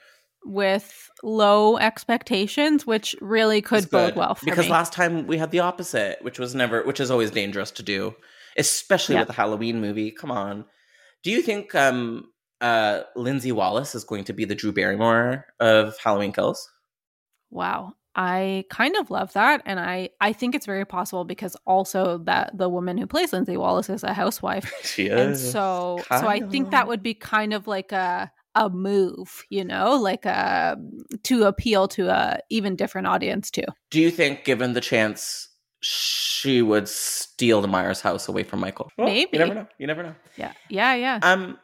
with low expectations, which really could bode well for because me. last time we had the opposite, which was never, which is always dangerous to do, especially Yeah. with a Halloween movie. Come on, do you think um uh Lindsey Wallace is going to be the Drew Barrymore of Halloween Kills? wow. I kind of love that and I I think it's very possible because also that the woman who plays Lindsey Wallace is a housewife. She is. and so so I think that would be kind of like a a move, you know, like a to appeal to a even different audience too. Do you think, given the chance, she would steal the Myers house away from Michael? Well, Maybe. You never know. You never know. Yeah. Yeah, yeah. Um,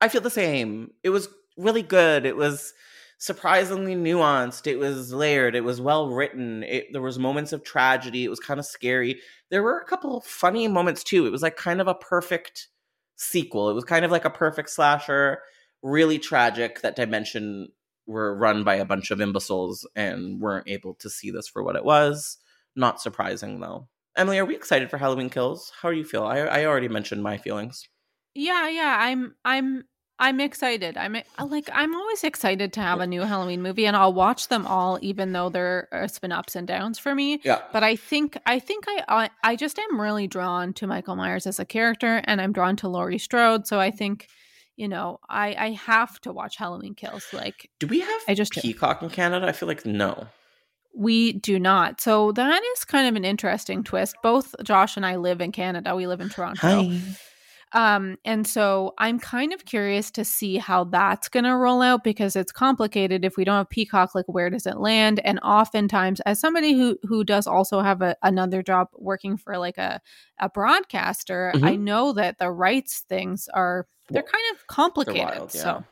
I feel the same. It was really good. It was surprisingly nuanced. It was layered. It was well written. It, there was moments of tragedy. It was kind of scary. There were a couple funny moments too. It was like kind of a perfect sequel. It was kind of like a perfect slasher. Really tragic. That dimension were run by a bunch of imbeciles and weren't able to see this for what it was. Not surprising though. Emily, are we excited for Halloween Kills? How do you feel? I, I already mentioned my feelings. Yeah, yeah, I'm I'm I'm excited. I'm uh, like I'm always excited to have a new Halloween movie and I'll watch them all even though there has been ups and downs for me. Yeah. But I think I think I I, I just am really drawn to Michael Myers as a character and I'm drawn to Laurie Strode, so I think you know, I I have to watch Halloween Kills like Do we have I just. Peacock in Canada? I feel like no. we do not. So that is kind of an interesting twist. Both Josh and I live in Canada. We live in Toronto. Um, and so I'm kind of curious to see how that's going to roll out because it's complicated. If we don't have Peacock, like where does it land? And oftentimes, as somebody who who does also have a, another job working for like a a broadcaster, I know that the rights things are they're Well, kind of complicated. wild, yeah. So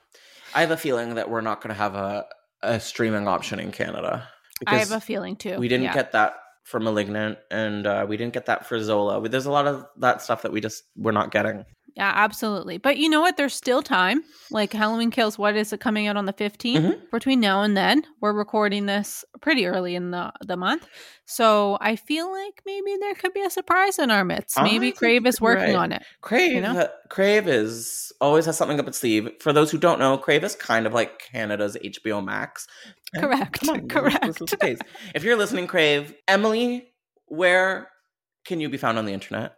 I have a feeling that we're not going to have a, a streaming option in Canada. I have a feeling too. we didn't yeah. get that for Malignant, and uh, we didn't get that for Zola. There's a lot of that stuff that we just we're not getting. Yeah, absolutely. But you know what? There's still time. Like Halloween Kills, what is it coming out on the 15th? Mhm. Between now and then, we're recording this pretty early in the, the month. So I feel like maybe there could be a surprise in our midst. Maybe Crave is working right. on it. Crave, You know? uh, Crave is always has something up its sleeve. For those who don't know, Crave is kind of like Canada's HBO Max. Correct, on, correct. This is the case. If you're listening, Crave, Emily, where can you be found on the internet?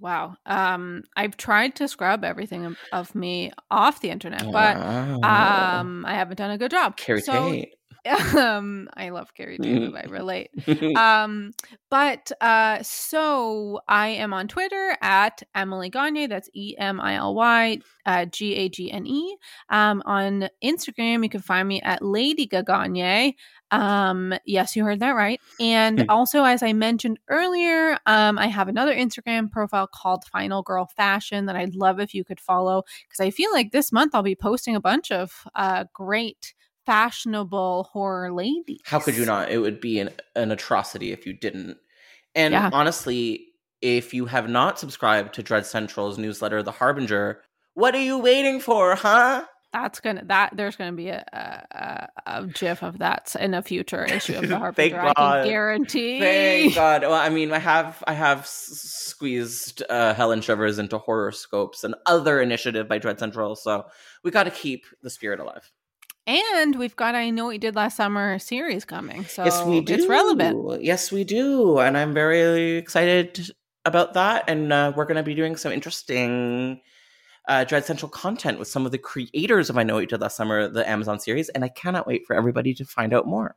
Wow. Um, I've tried to scrub everything of, me off the internet, but um, I haven't done a good job. Carrie so, Tate. um, I love Carrie too. I relate. um but uh so i am on twitter at emily gagne that's e-m-i-l-y uh, g-a-g-n-e um on instagram you can find me at lady gagne um yes you heard that right and also as i mentioned earlier um i have another instagram profile called final girl fashion that i'd love if you could follow because i feel like this month i'll be posting a bunch of uh great fashionable horror ladies How could you not? It would be an, an atrocity if you didn't. And Yeah. honestly, if you have not subscribed to Dread Central's newsletter, The Harbinger, what are you waiting for, huh? That's gonna that there's gonna be a a, a gif of that in a future issue of the Joe. I God. can guarantee. Thank God. Well, I mean, I have I have squeezed uh, Helen Shivers into horoscopes and other initiative by Dread Central, so we got to keep the spirit alive. And we've got I know what you did last summer series coming, so yes, we do. it's relevant. Yes, we do, and I'm very excited about that. And uh, we're going to be doing some interesting uh, Dread Central content with some of the creators of I Know What You Did Last Summer, the Amazon series, and I cannot wait for everybody to find out more.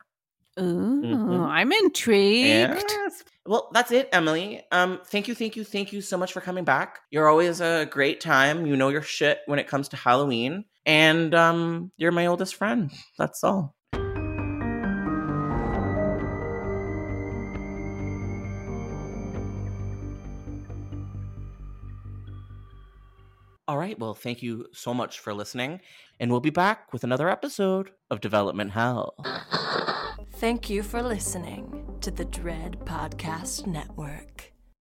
Ooh, Mhm. I'm intrigued. Yes. Well, that's it, Emily. Um, thank you, thank you, thank you so much for coming back. You're always a great time. You know your shit when it comes to Halloween, and um, you're my oldest friend. That's all. All right. Well, thank you so much for listening, and we'll be back with another episode of Development Hell. Thank you for listening to the Dread Podcast Network.